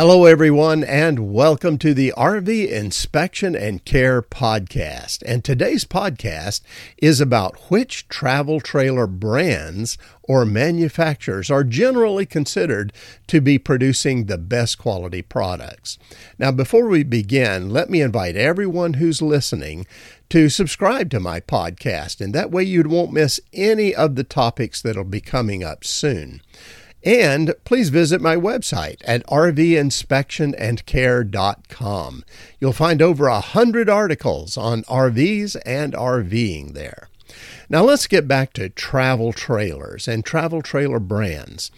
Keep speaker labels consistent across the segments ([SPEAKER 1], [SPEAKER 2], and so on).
[SPEAKER 1] Hello, everyone, and welcome to the RV Inspection and Care Podcast. And today's podcast is about which travel trailer brands or manufacturers are generally considered to be producing the best quality products. Now, before we begin, let me invite everyone who's listening to subscribe to my podcast, and that way you won't miss any of the topics that'll be coming up soon. And please visit my website at rvinspectionandcare.com. You'll find over a hundred articles on RVs and RVing there. Now let's get back to travel trailers and travel trailer brands.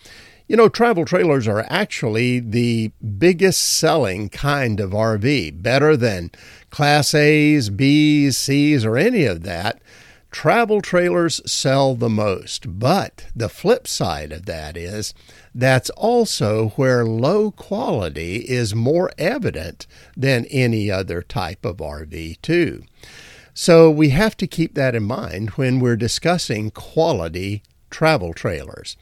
[SPEAKER 1] You know, travel trailers are actually the biggest selling kind of RV, better than Class A's, B's, C's, or any of that travel trailers sell the most. But the flip side of that is that's also where low quality is more evident than any other type of RV, too. So we have to keep that in mind when we're discussing quality travel trailers.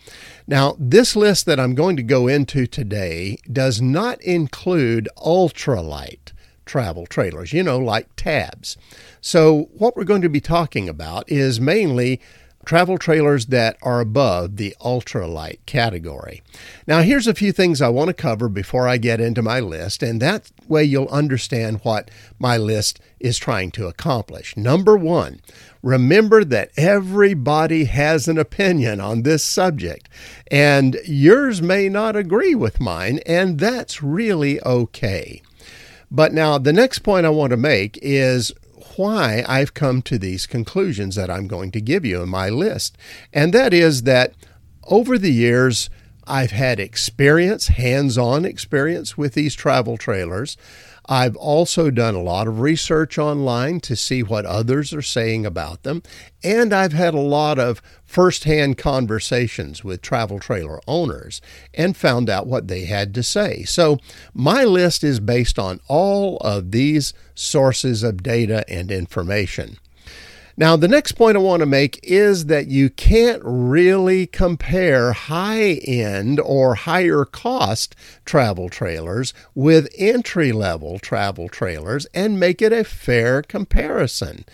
[SPEAKER 1] Now, this list that I'm going to go into today does not include ultralight travel trailers, you know, like tabs. So, what we're going to be talking about is mainly travel trailers that are above the ultralight category. Now, here's a few things I want to cover before I get into my list, and that way you'll understand what my list is trying to accomplish. Number one, remember that everybody has an opinion on this subject, and yours may not agree with mine, and that's really okay. But now, the next point I want to make is why I've come to these conclusions that I'm going to give you in my list. And that is that over the years, I've had experience, hands on experience with these travel trailers. I've also done a lot of research online to see what others are saying about them. And I've had a lot of firsthand conversations with travel trailer owners and found out what they had to say. So my list is based on all of these sources of data and information. Now, the next point I want to make is that you can't really compare high end or higher cost travel trailers with entry level travel trailers and make it a fair comparison.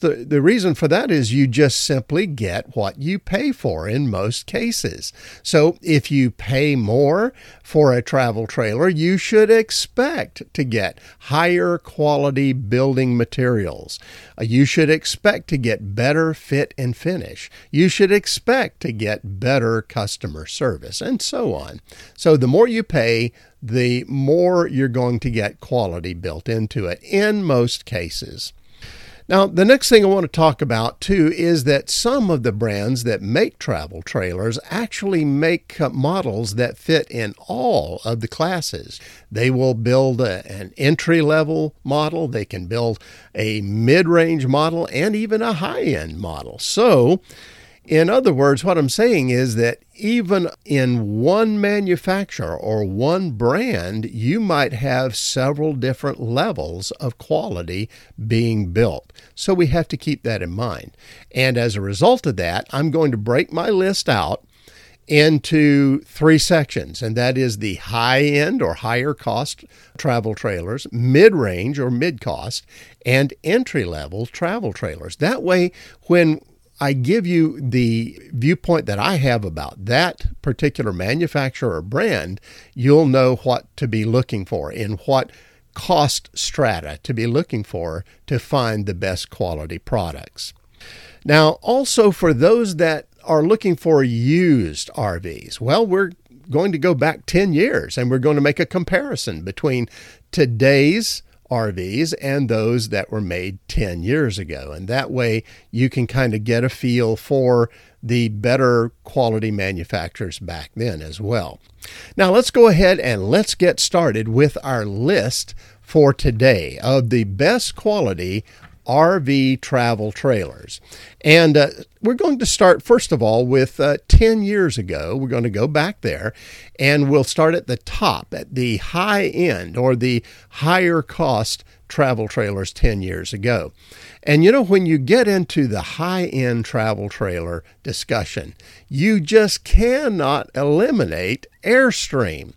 [SPEAKER 1] The, the reason for that is you just simply get what you pay for in most cases. So if you pay more for a travel trailer, you should expect to get higher quality building materials. Uh, you should expect to get better fit and finish. You should expect to get better customer service and so on. So the more you pay, the more you're going to get quality built into it in most cases. Now, the next thing I want to talk about too is that some of the brands that make travel trailers actually make uh, models that fit in all of the classes. They will build a, an entry level model, they can build a mid range model, and even a high end model. So, in other words, what I'm saying is that even in one manufacturer or one brand, you might have several different levels of quality being built. So we have to keep that in mind. And as a result of that, I'm going to break my list out into three sections, and that is the high end or higher cost travel trailers, mid range or mid cost, and entry level travel trailers. That way, when I give you the viewpoint that I have about that particular manufacturer or brand, you'll know what to be looking for in what cost strata to be looking for to find the best quality products. Now, also for those that are looking for used RVs, well, we're going to go back 10 years and we're going to make a comparison between today's RVs and those that were made 10 years ago. And that way you can kind of get a feel for the better quality manufacturers back then as well. Now let's go ahead and let's get started with our list for today of the best quality RV travel trailers. And uh, we're going to start, first of all, with uh, 10 years ago. We're going to go back there and we'll start at the top, at the high end or the higher cost travel trailers 10 years ago. And you know, when you get into the high end travel trailer discussion, you just cannot eliminate Airstream.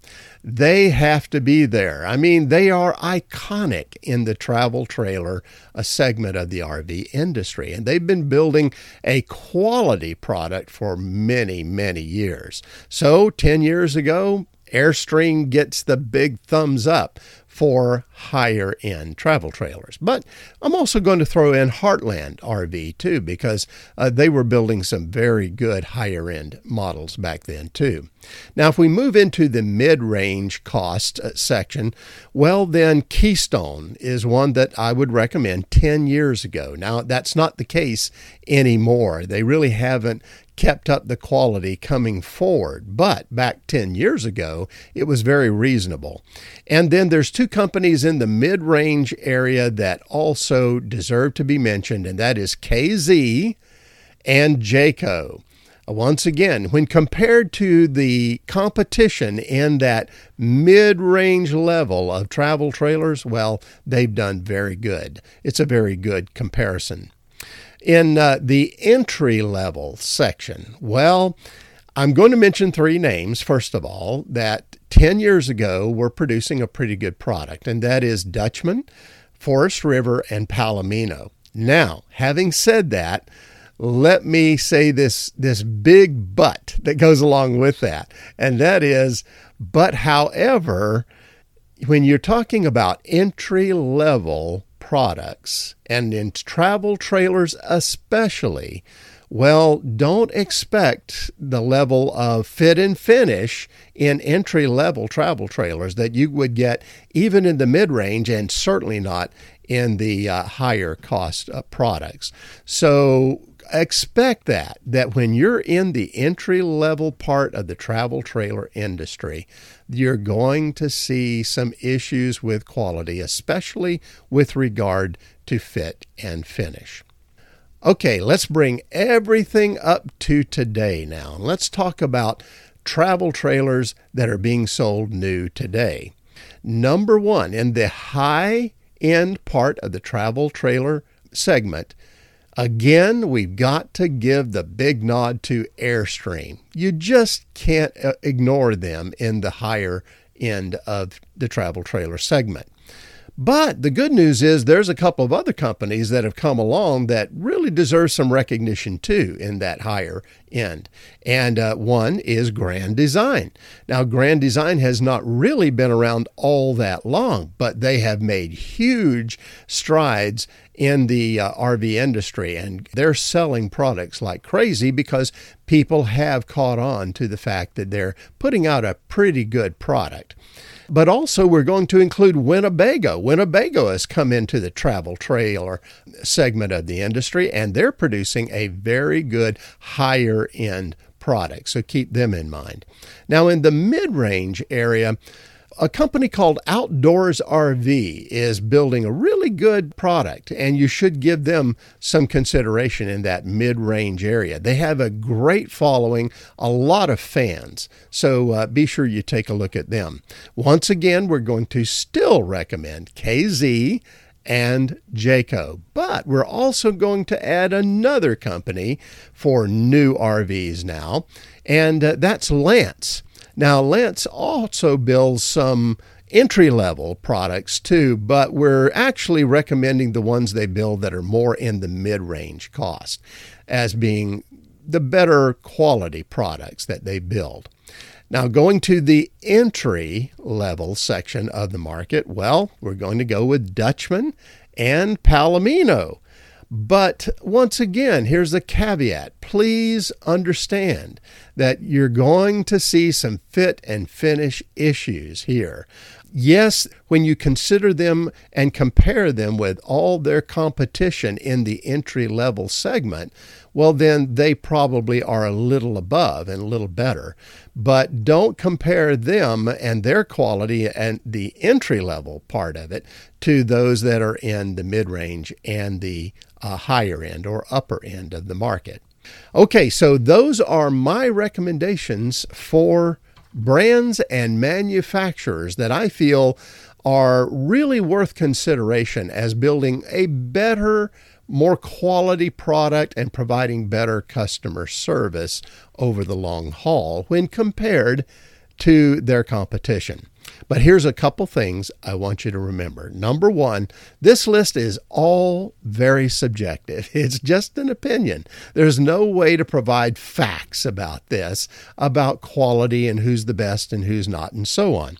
[SPEAKER 1] They have to be there. I mean, they are iconic in the travel trailer, a segment of the RV industry, and they've been building a quality product for many, many years. So, 10 years ago, Airstream gets the big thumbs up for higher end travel trailers. But I'm also going to throw in Heartland RV too, because uh, they were building some very good higher end models back then too. Now, if we move into the mid range cost uh, section, well, then Keystone is one that I would recommend 10 years ago. Now, that's not the case anymore. They really haven't kept up the quality coming forward. But back 10 years ago, it was very reasonable. And then there's two companies in the mid range area that also deserve to be mentioned, and that is KZ and Jayco. Once again, when compared to the competition in that mid range level of travel trailers, well, they've done very good. It's a very good comparison. In uh, the entry level section, well, I'm going to mention three names, first of all, that 10 years ago were producing a pretty good product, and that is Dutchman, Forest River, and Palomino. Now, having said that, let me say this this big but that goes along with that and that is but however when you're talking about entry level products, and in travel trailers especially, well, don't expect the level of fit and finish in entry level travel trailers that you would get even in the mid range and certainly not in the uh, higher cost uh, products. So expect that that when you're in the entry level part of the travel trailer industry you're going to see some issues with quality especially with regard to fit and finish okay let's bring everything up to today now let's talk about travel trailers that are being sold new today number 1 in the high end part of the travel trailer segment Again, we've got to give the big nod to Airstream. You just can't uh, ignore them in the higher end of the travel trailer segment. But the good news is there's a couple of other companies that have come along that really deserve some recognition too in that higher end. And uh, one is Grand Design. Now, Grand Design has not really been around all that long, but they have made huge strides in the uh, RV industry and they're selling products like crazy because people have caught on to the fact that they're putting out a pretty good product. But also, we're going to include Winnebago. Winnebago has come into the travel trailer segment of the industry, and they're producing a very good higher end product. So keep them in mind. Now, in the mid range area, a company called Outdoors RV is building a really good product, and you should give them some consideration in that mid range area. They have a great following, a lot of fans, so uh, be sure you take a look at them. Once again, we're going to still recommend KZ and Jayco. But we're also going to add another company for new RVs now, and uh, that's Lance. Now, Lance also builds some entry level products too, but we're actually recommending the ones they build that are more in the mid range cost as being the better quality products that they build. Now, going to the entry level section of the market, well, we're going to go with Dutchman and Palomino. But once again, here's the caveat. Please understand that you're going to see some fit and finish issues here. Yes, when you consider them and compare them with all their competition in the entry level segment, well, then they probably are a little above and a little better. But don't compare them and their quality and the entry level part of it to those that are in the mid range and the uh, higher end or upper end of the market. Okay, so those are my recommendations for brands and manufacturers that I feel are really worth consideration as building a better, more quality product and providing better customer service over the long haul when compared to their competition. But here's a couple things I want you to remember. Number one, this list is all very subjective. It's just an opinion. There's no way to provide facts about this, about quality and who's the best and who's not, and so on.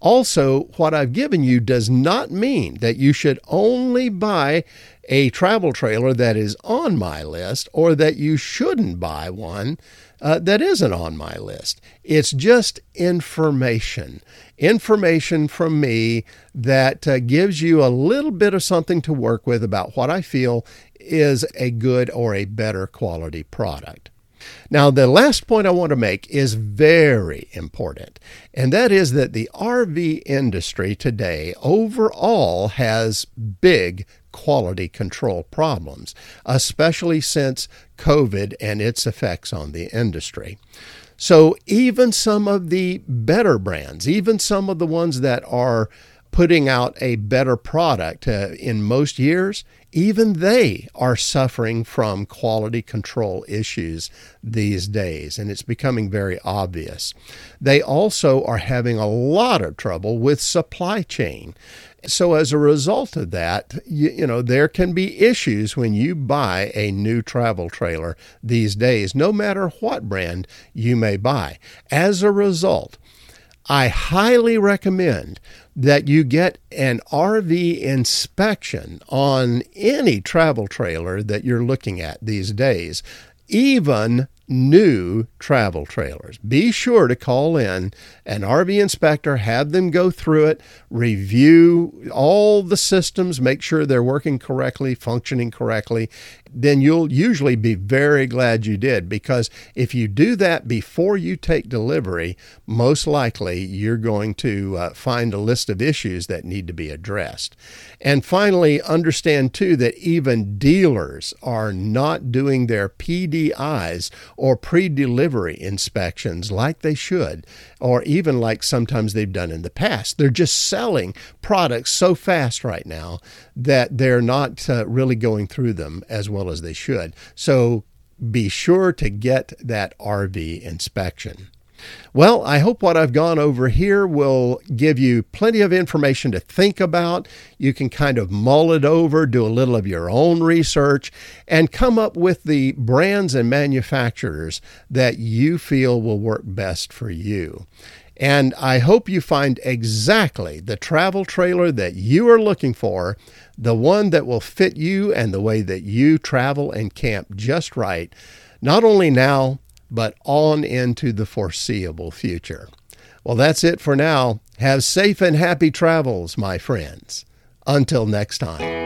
[SPEAKER 1] Also, what I've given you does not mean that you should only buy a travel trailer that is on my list or that you shouldn't buy one uh, that isn't on my list. It's just information. Information from me that uh, gives you a little bit of something to work with about what I feel is a good or a better quality product. Now, the last point I want to make is very important, and that is that the RV industry today overall has big quality control problems, especially since COVID and its effects on the industry. So, even some of the better brands, even some of the ones that are putting out a better product uh, in most years, even they are suffering from quality control issues these days, and it's becoming very obvious. They also are having a lot of trouble with supply chain. So, as a result of that, you, you, know, there can be issues when you buy a new travel trailer these days, no matter what brand you may buy. As a result, I highly recommend that you get an RV inspection on any travel trailer that you're looking at these days, even new travel trailers. Be sure to call in an RV inspector, have them go through it, review all the systems, make sure they're working correctly, functioning correctly. Then you'll usually be very glad you did because if you do that before you take delivery, most likely you're going to uh, find a list of issues that need to be addressed. And finally, understand too that even dealers are not doing their PDIs or pre delivery inspections like they should, or even like sometimes they've done in the past. They're just selling products so fast right now that they're not uh, really going through them as well as they should. So be sure to get that RV inspection. Well, I hope what I've gone over here will give you plenty of information to think about. You can kind of mull it over, do a little of your own research, and come up with the brands and manufacturers that you feel will work best for you. And I hope you find exactly the travel trailer that you are looking for, the one that will fit you and the way that you travel and camp just right, not only now, but on into the foreseeable future. Well, that's it for now. Have safe and happy travels, my friends. Until next time.